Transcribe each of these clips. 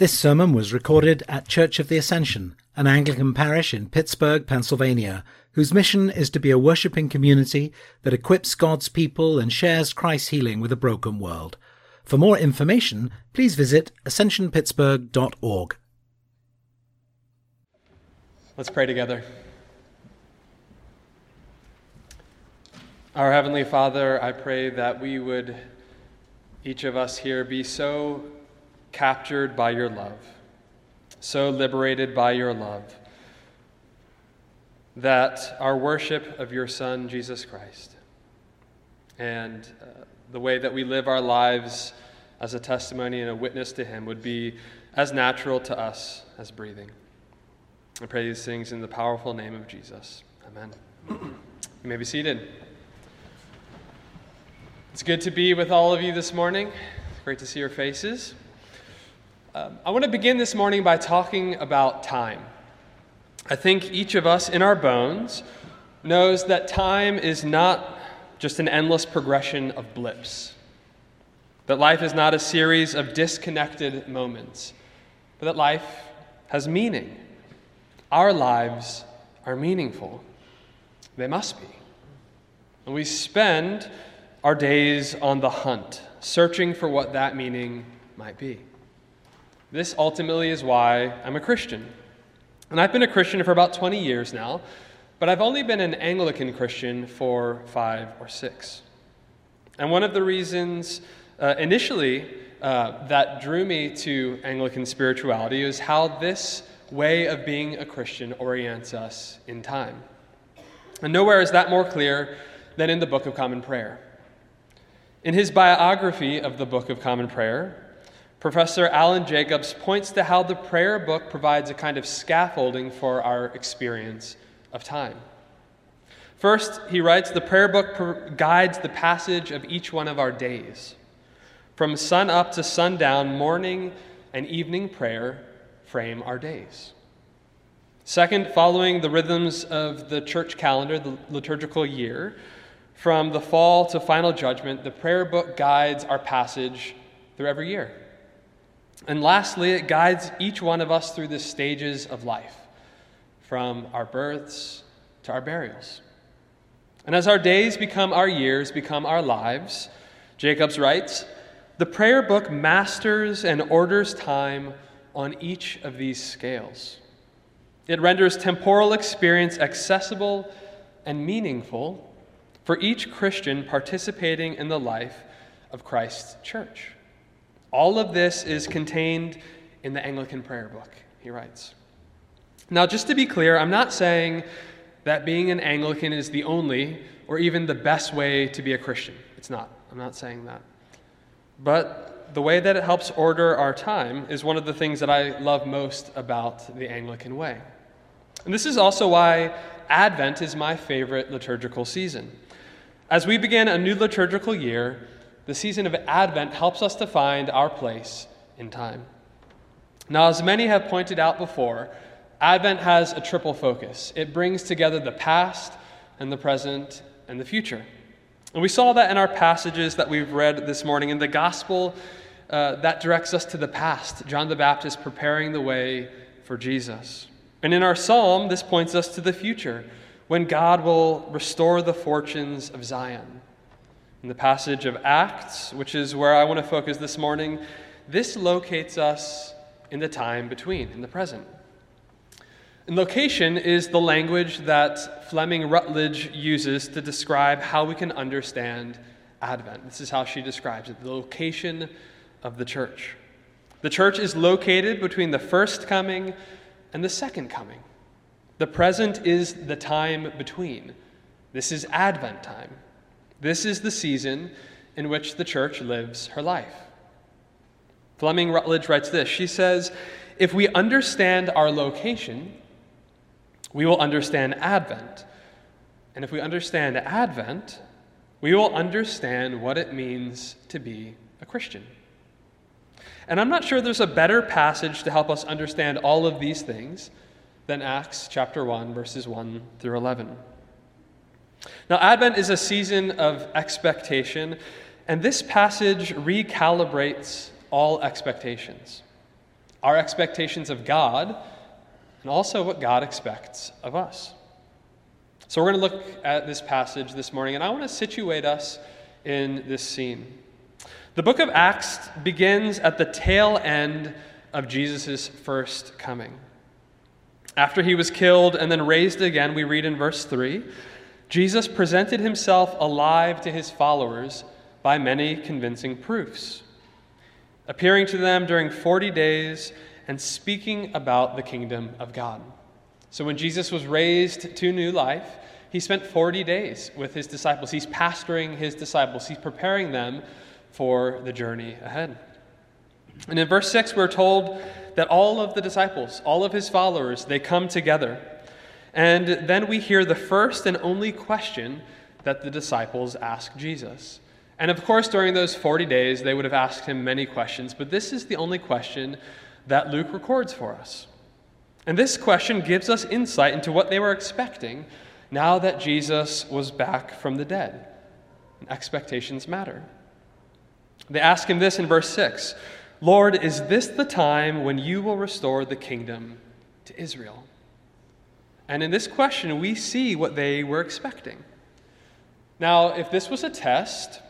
This sermon was recorded at Church of the Ascension, an Anglican parish in Pittsburgh, Pennsylvania, whose mission is to be a worshipping community that equips God's people and shares Christ's healing with a broken world. For more information, please visit ascensionpittsburgh.org. Let's pray together. Our Heavenly Father, I pray that we would, each of us here, be so captured by your love, so liberated by your love, that our worship of your Son, Jesus Christ, and uh, the way that we live our lives as a testimony and a witness to Him would be as natural to us as breathing. I pray these things in the powerful name of Jesus. Amen. you may be seated. It's good to be with all of you this morning. Great to see your faces. Um, I want to begin this morning by talking about time. I think each of us in our bones knows that time is not just an endless progression of blips, that life is not a series of disconnected moments, but that life has meaning. Our lives are meaningful. They must be. And we spend our days on the hunt, searching for what that meaning might be. This ultimately is why I'm a Christian. And I've been a Christian for about 20 years now, but I've only been an Anglican Christian for five or six. And one of the reasons uh, initially uh, that drew me to Anglican spirituality is how this way of being a Christian orients us in time. And nowhere is that more clear than in the Book of Common Prayer. In his biography of the Book of Common Prayer, Professor Alan Jacobs points to how the prayer book provides a kind of scaffolding for our experience of time. First, he writes the prayer book guides the passage of each one of our days. From sun up to sundown, morning and evening prayer frame our days. Second, following the rhythms of the church calendar, the liturgical year, from the fall to final judgment, the prayer book guides our passage through every year. And lastly, it guides each one of us through the stages of life, from our births to our burials. And as our days become our years, become our lives, Jacobs writes, the prayer book masters and orders time on each of these scales. It renders temporal experience accessible and meaningful for each Christian participating in the life of Christ's church. All of this is contained in the Anglican prayer book, he writes. Now, just to be clear, I'm not saying that being an Anglican is the only or even the best way to be a Christian. It's not. I'm not saying that. But the way that it helps order our time is one of the things that I love most about the Anglican way. And this is also why Advent is my favorite liturgical season. As we begin a new liturgical year, the season of Advent helps us to find our place in time. Now, as many have pointed out before, Advent has a triple focus it brings together the past and the present and the future. And we saw that in our passages that we've read this morning. In the gospel, uh, that directs us to the past, John the Baptist preparing the way for Jesus. And in our psalm, this points us to the future, when God will restore the fortunes of Zion. In the passage of Acts, which is where I want to focus this morning, this locates us in the time between, in the present. And location is the language that Fleming Rutledge uses to describe how we can understand Advent. This is how she describes it the location of the church. The church is located between the first coming and the second coming. The present is the time between. This is Advent time. This is the season in which the church lives her life. Fleming Rutledge writes this She says, If we understand our location, we will understand Advent. And if we understand Advent, we will understand what it means to be a Christian. And I'm not sure there's a better passage to help us understand all of these things than Acts chapter 1, verses 1 through 11. Now, Advent is a season of expectation, and this passage recalibrates all expectations. our expectations of God, and also what God expects of us. So, we're going to look at this passage this morning, and I want to situate us in this scene. The book of Acts begins at the tail end of Jesus' first coming. After he was killed and then raised again, we read in verse 3 Jesus presented himself alive to his followers by many convincing proofs, appearing to them during 40 days and speaking about the kingdom of God. So when Jesus was raised to new life, he spent 40 days with his disciples. He's pastoring his disciples, he's preparing them for the journey ahead. And in verse 6, we're told that all of the disciples, all of his followers, they come together. And then we hear the first and only question that the disciples ask Jesus. And of course, during those 40 days, they would have asked him many questions, but this is the only question that Luke records for us. And this question gives us insight into what they were expecting now that Jesus was back from the dead. Expectations matter. They ask him this in verse 6 Lord, is this the time when you will restore the kingdom to Israel? And in this question, we see what they were expecting. Now, if this was a test,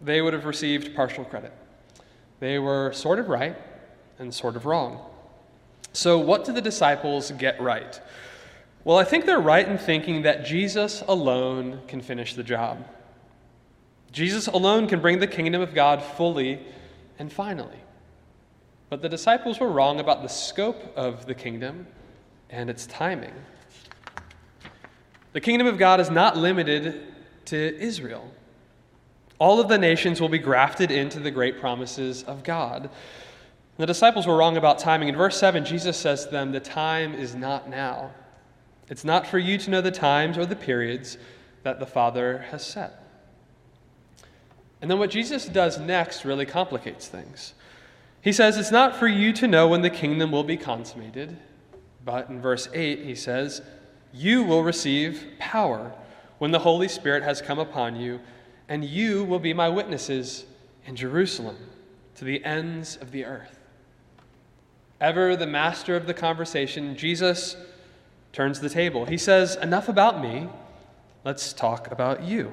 they would have received partial credit. They were sort of right and sort of wrong. So, what do the disciples get right? Well, I think they're right in thinking that Jesus alone can finish the job. Jesus alone can bring the kingdom of God fully and finally. But the disciples were wrong about the scope of the kingdom and its timing. The kingdom of God is not limited to Israel. All of the nations will be grafted into the great promises of God. The disciples were wrong about timing. In verse 7, Jesus says to them, The time is not now. It's not for you to know the times or the periods that the Father has set. And then what Jesus does next really complicates things. He says, It's not for you to know when the kingdom will be consummated. But in verse 8, he says, You will receive power when the Holy Spirit has come upon you, and you will be my witnesses in Jerusalem to the ends of the earth. Ever the master of the conversation, Jesus turns the table. He says, Enough about me. Let's talk about you.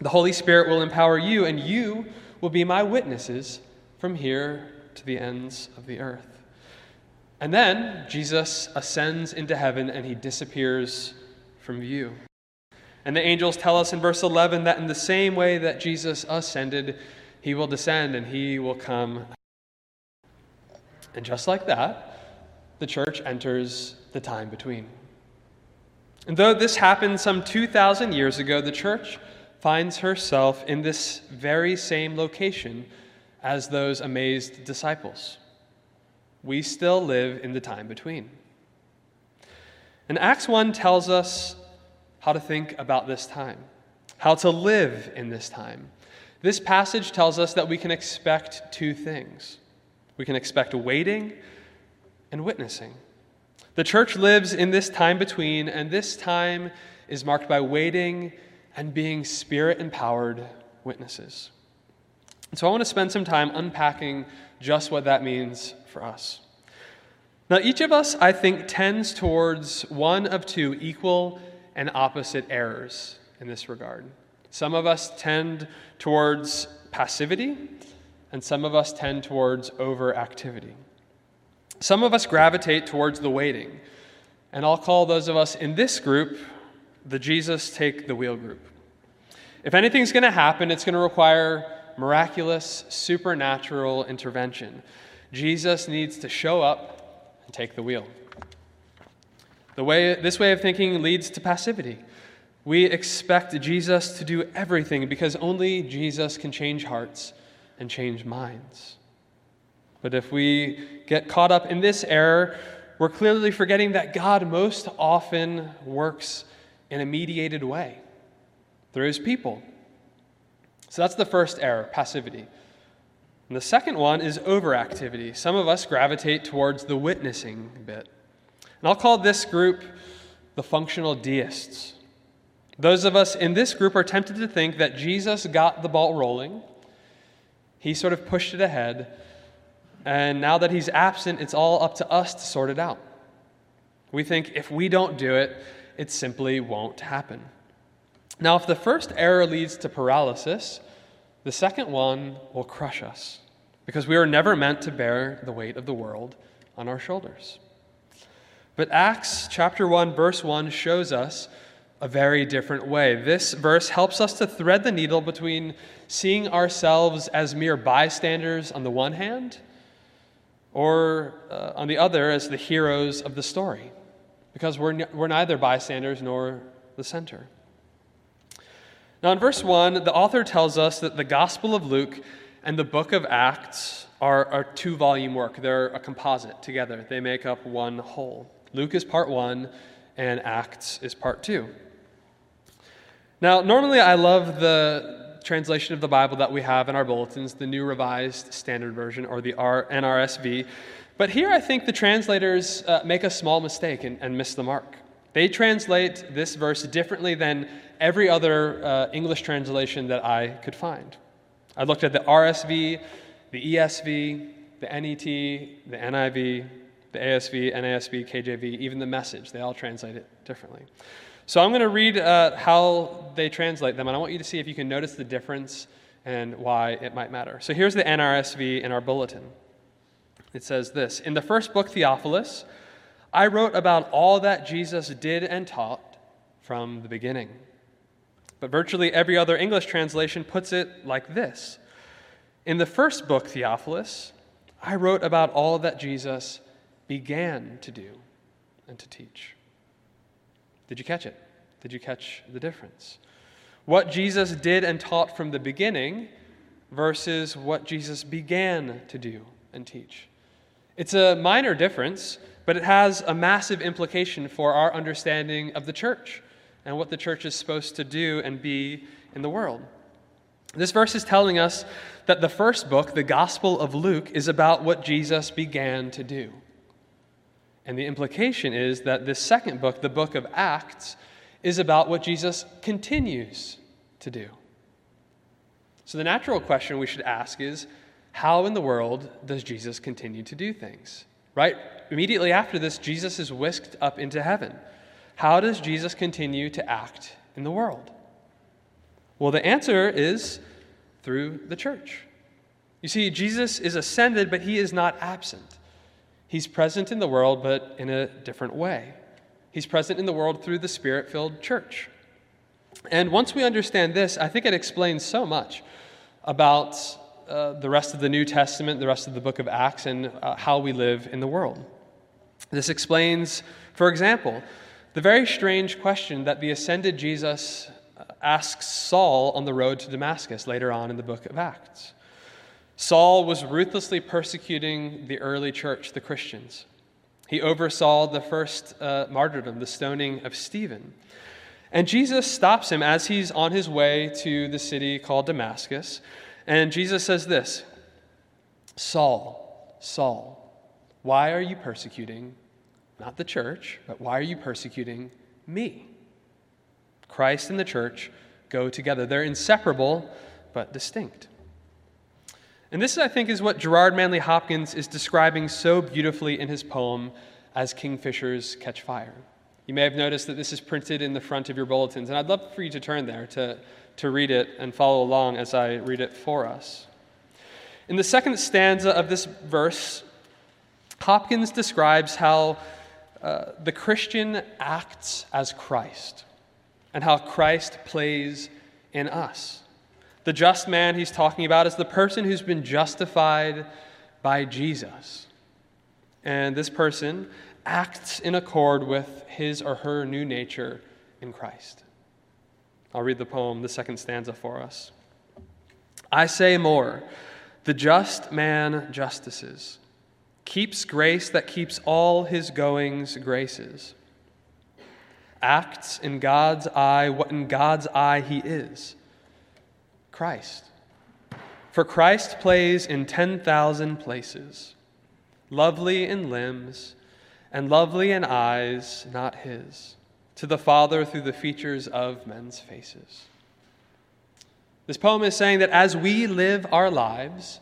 The Holy Spirit will empower you, and you will be my witnesses from here to the ends of the earth. And then Jesus ascends into heaven and he disappears from view. And the angels tell us in verse 11 that in the same way that Jesus ascended, he will descend and he will come. And just like that, the church enters the time between. And though this happened some 2,000 years ago, the church finds herself in this very same location as those amazed disciples. We still live in the time between. And Acts 1 tells us how to think about this time, how to live in this time. This passage tells us that we can expect two things we can expect waiting and witnessing. The church lives in this time between, and this time is marked by waiting and being spirit empowered witnesses. And so I want to spend some time unpacking just what that means for us. Now, each of us, I think, tends towards one of two equal and opposite errors in this regard. Some of us tend towards passivity, and some of us tend towards overactivity. Some of us gravitate towards the waiting, and I'll call those of us in this group the Jesus take the wheel group. If anything's going to happen, it's going to require miraculous, supernatural intervention. Jesus needs to show up and take the wheel. The way, this way of thinking leads to passivity. We expect Jesus to do everything because only Jesus can change hearts and change minds. But if we get caught up in this error, we're clearly forgetting that God most often works in a mediated way through his people. So that's the first error, passivity. And the second one is overactivity. Some of us gravitate towards the witnessing bit. And I'll call this group the functional deists. Those of us in this group are tempted to think that Jesus got the ball rolling, he sort of pushed it ahead, And now that he's absent, it's all up to us to sort it out. We think if we don't do it, it simply won't happen. Now, if the first error leads to paralysis, the second one will crush us because we were never meant to bear the weight of the world on our shoulders. But Acts chapter 1 verse 1 shows us a very different way. This verse helps us to thread the needle between seeing ourselves as mere bystanders on the one hand or uh, on the other as the heroes of the story because we're, we're neither bystanders nor the center. Now, in verse 1, the author tells us that the Gospel of Luke and the book of Acts are, are two volume work. They're a composite together, they make up one whole. Luke is part one, and Acts is part two. Now, normally I love the translation of the Bible that we have in our bulletins, the New Revised Standard Version or the NRSV. But here I think the translators uh, make a small mistake and, and, miss the mark. They translate this verse differently than every other uh, English translation that I could find. I looked at the RSV, the ESV, the NET, the NIV, the ASV, NASB, KJV, even the message. They all translate it differently. So I'm going to read uh, how they translate them, and I want you to see if you can notice the difference and why it might matter. So here's the NRSV in our bulletin. It says this In the first book, Theophilus, I wrote about all that Jesus did and taught from the beginning. But virtually every other English translation puts it like this In the first book, Theophilus, I wrote about all that Jesus began to do and to teach. Did you catch it? Did you catch the difference? What Jesus did and taught from the beginning versus what Jesus began to do and teach. It's a minor difference, but it has a massive implication for our understanding of the church and what the church is supposed to do and be in the world. This verse is telling us that the first book, the Gospel of Luke, is about what Jesus began to do. And the implication is that this second book, the book of Acts, is about what Jesus continues to do. So the natural question we should ask is how in the world does Jesus continue to do things? Right? Immediately after this, Jesus is whisked up into heaven. How does Jesus continue to act in the world? Well, the answer is through the church. You see, Jesus is ascended, but he is not absent. He's present in the world, but in a different way. He's present in the world through the spirit filled church. And once we understand this, I think it explains so much about uh, the rest of the New Testament, the rest of the book of Acts, and uh, how we live in the world. This explains, for example, the very strange question that the ascended Jesus uh, asks Saul on the road to Damascus later on in the book of Acts. Saul was ruthlessly persecuting the early church, the Christians. He oversaw the first uh, martyrdom, the stoning of Stephen. And Jesus stops him as he's on his way to the city called Damascus and Jesus says this Saul, Saul, why are you persecuting not the church, but why are you persecuting me? Christ and the church go together. They're inseparable, but distinct. And this, I think, is what Gerard Manley Hopkins is describing so beautifully in his poem, As Kingfishers Catch Fire. You may have noticed that this is printed in the front of your bulletins, and I'd love for you to turn there to to read it and follow along as I read it for us. In the second stanza of this verse, Hopkins describes how uh, the Christian acts as Christ and how Christ plays in us. The just man he's talking about is the person who's been justified by Jesus. And this person acts in accord with his or her new nature in Christ. I'll read the poem, the second stanza for us. I say more the just man justices, keeps grace that keeps all his goings graces, acts in God's eye what in God's eye he is Christ. For Christ plays in 10,000 places, lovely in limbs and lovely in eyes not his to the Father through the features of men's faces. This poem is saying that as we live our lives,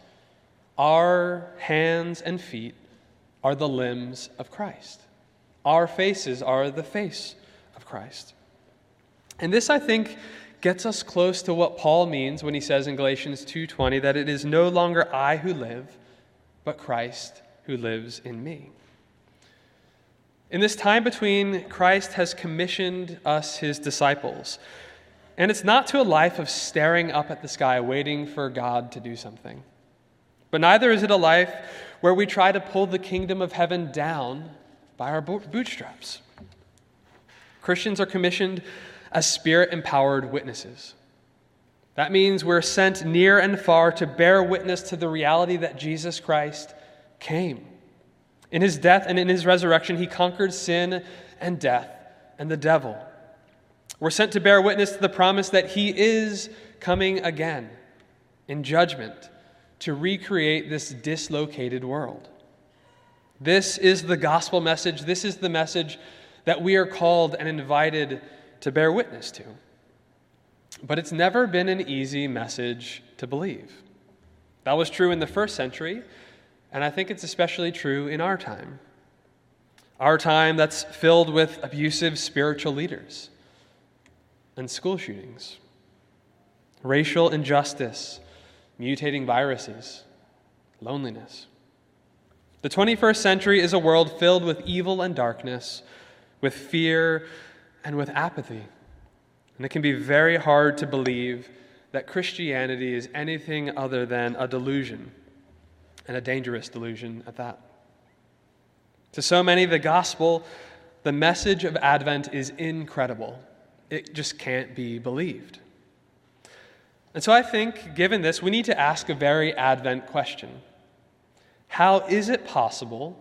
our hands and feet are the limbs of Christ. Our faces are the face of Christ. And this, I think, gets us close to what Paul means when he says in Galatians 2:20 that it is no longer I who live, but Christ who lives in me. In this time between, Christ has commissioned us, his disciples. And it's not to a life of staring up at the sky, waiting for God to do something. But neither is it a life where we try to pull the kingdom of heaven down by our bootstraps. Christians are commissioned as spirit empowered witnesses. That means we're sent near and far to bear witness to the reality that Jesus Christ came. In his death and in his resurrection, he conquered sin and death and the devil. We're sent to bear witness to the promise that he is coming again in judgment to recreate this dislocated world. This is the gospel message. This is the message that we are called and invited to bear witness to. But it's never been an easy message to believe. That was true in the first century, and I think it's especially true in our time. Our time that's filled with abusive spiritual leaders and school shootings, racial injustice, mutating viruses, loneliness. The 21st century is a world filled with evil and darkness, with fear and with apathy. And it can be very hard to believe that Christianity is anything other than a delusion and a dangerous delusion at that. To so many, the gospel, the message of Advent is incredible. It just can't be believed. And so I think, given this, we need to ask a very Advent question How is it possible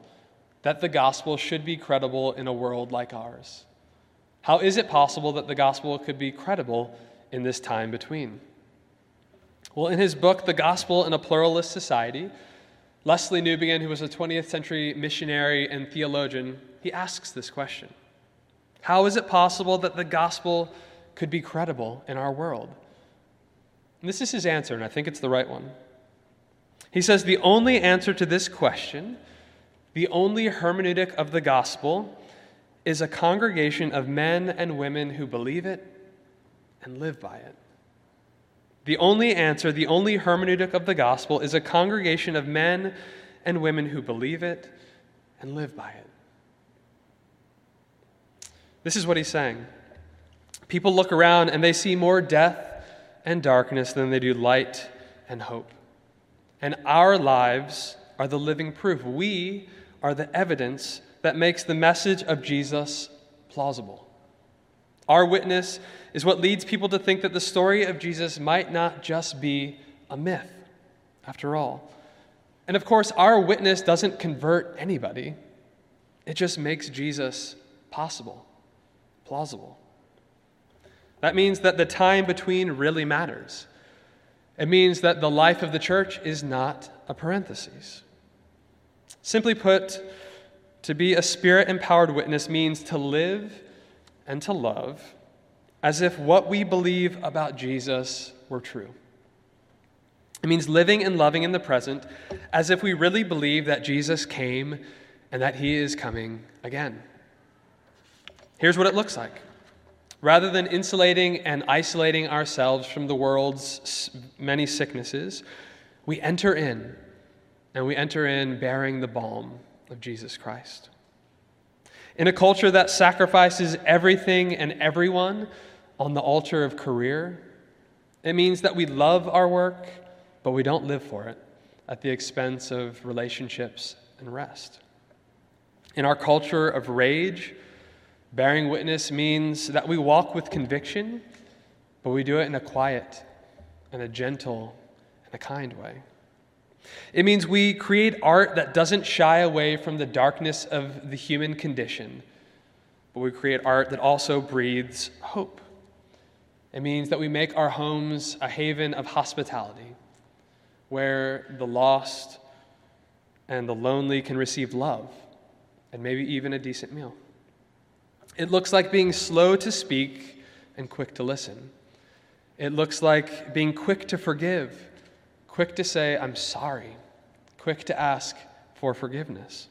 that the gospel should be credible in a world like ours? How is it possible that the gospel could be credible in this time between? Well, in his book, The Gospel in a Pluralist Society, Lesslie Newbigin, who was a 20th century missionary and theologian, he asks this question How is it possible that the gospel could be credible in our world? And this is his answer, and I think it's the right one. He says the only answer to this question, the only hermeneutic of the gospel, is a congregation of men and women who believe it and live by it. The only answer, the only hermeneutic of the gospel is a congregation of men and women who believe it and live by it. This is what he's saying. People look around and they see more death and darkness than they do light and hope. And our lives are the living proof. We are the evidence that makes the message of Jesus plausible. Our witness is what leads people to think that the story of Jesus might not just be a myth, after all. And of course, our witness doesn't convert anybody, it just makes Jesus possible, plausible. That means that the time between really matters. It means that the life of the church is not a parenthesis. Simply put, to be a spirit empowered witness means to live and to love as if what we believe about Jesus were true. It means living and loving in the present as if we really believe that Jesus came and that he is coming again. Here's what it looks like. Rather than insulating and isolating ourselves from the world's many sicknesses, we enter in, and we enter in bearing the balm of Jesus Christ. In a culture that sacrifices everything and everyone on the altar of career. It means that we love our work, but we don't live for it at the expense of relationships and rest. In our culture of rage, bearing witness means that we walk with conviction, but we do it in a quiet and a gentle and a kind way. It means we create art that doesn't shy away from the darkness of the human condition, but we create art that also breathes hope. It means that we make our homes a haven of hospitality where the lost and the lonely can receive love and maybe even a decent meal. It looks like being slow to speak and quick to listen. It looks like being quick to forgive, quick to say, I'm sorry, quick to ask for forgiveness.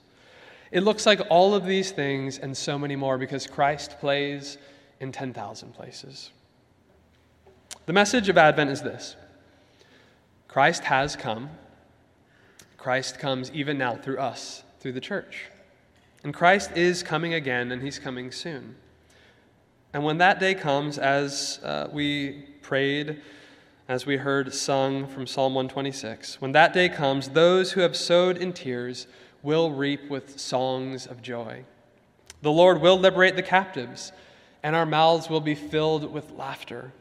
It looks like all of these things and so many more because Christ plays in 10,000 places. The message of Advent is this Christ has come. Christ comes even now through us, through the church. And Christ is coming again, and he's coming soon. And when that day comes, as uh, we prayed, as we heard sung from Psalm 126, when that day comes, those who have sowed in tears will reap with songs of joy. The Lord will liberate the captives, and our mouths will be filled with laughter.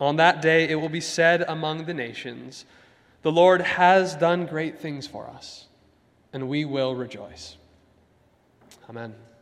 On that day, it will be said among the nations, The Lord has done great things for us, and we will rejoice. Amen.